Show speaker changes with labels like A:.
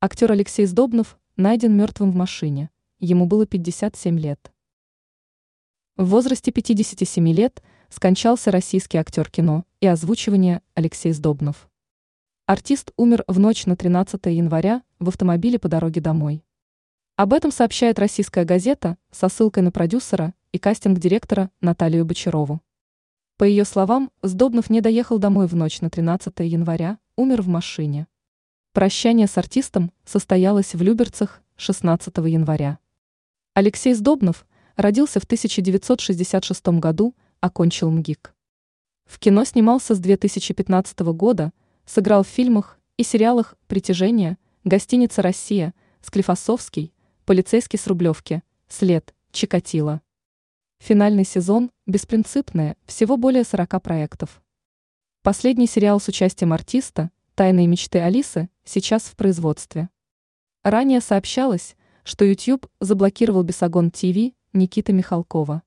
A: Актер Алексей Сдобнов найден мертвым в машине. Ему было 57 лет. В возрасте 57 лет скончался российский актер кино и озвучивания Алексей Сдобнов. Артист умер в ночь на 13 января в автомобиле по дороге домой. Об этом сообщает российская газета со ссылкой на продюсера и кастинг-директора Наталью Бочарову. По ее словам, Сдобнов не доехал домой в ночь на 13 января, умер в машине. Прощание с артистом состоялось в Люберцах 16 января. Алексей Сдобнов родился в 1966 году, окончил МГИК. В кино снимался с 2015 года, сыграл в фильмах и сериалах «Притяжение», «Гостиница Россия», «Склифосовский», «Полицейский с Рублевки», «След», «Чикатило». Финальный сезон беспринципная, всего более 40 проектов. Последний сериал с участием артиста «Тайные мечты Алисы» сейчас в производстве. Ранее сообщалось, что YouTube заблокировал Бесогон ТВ Никиты Михалкова.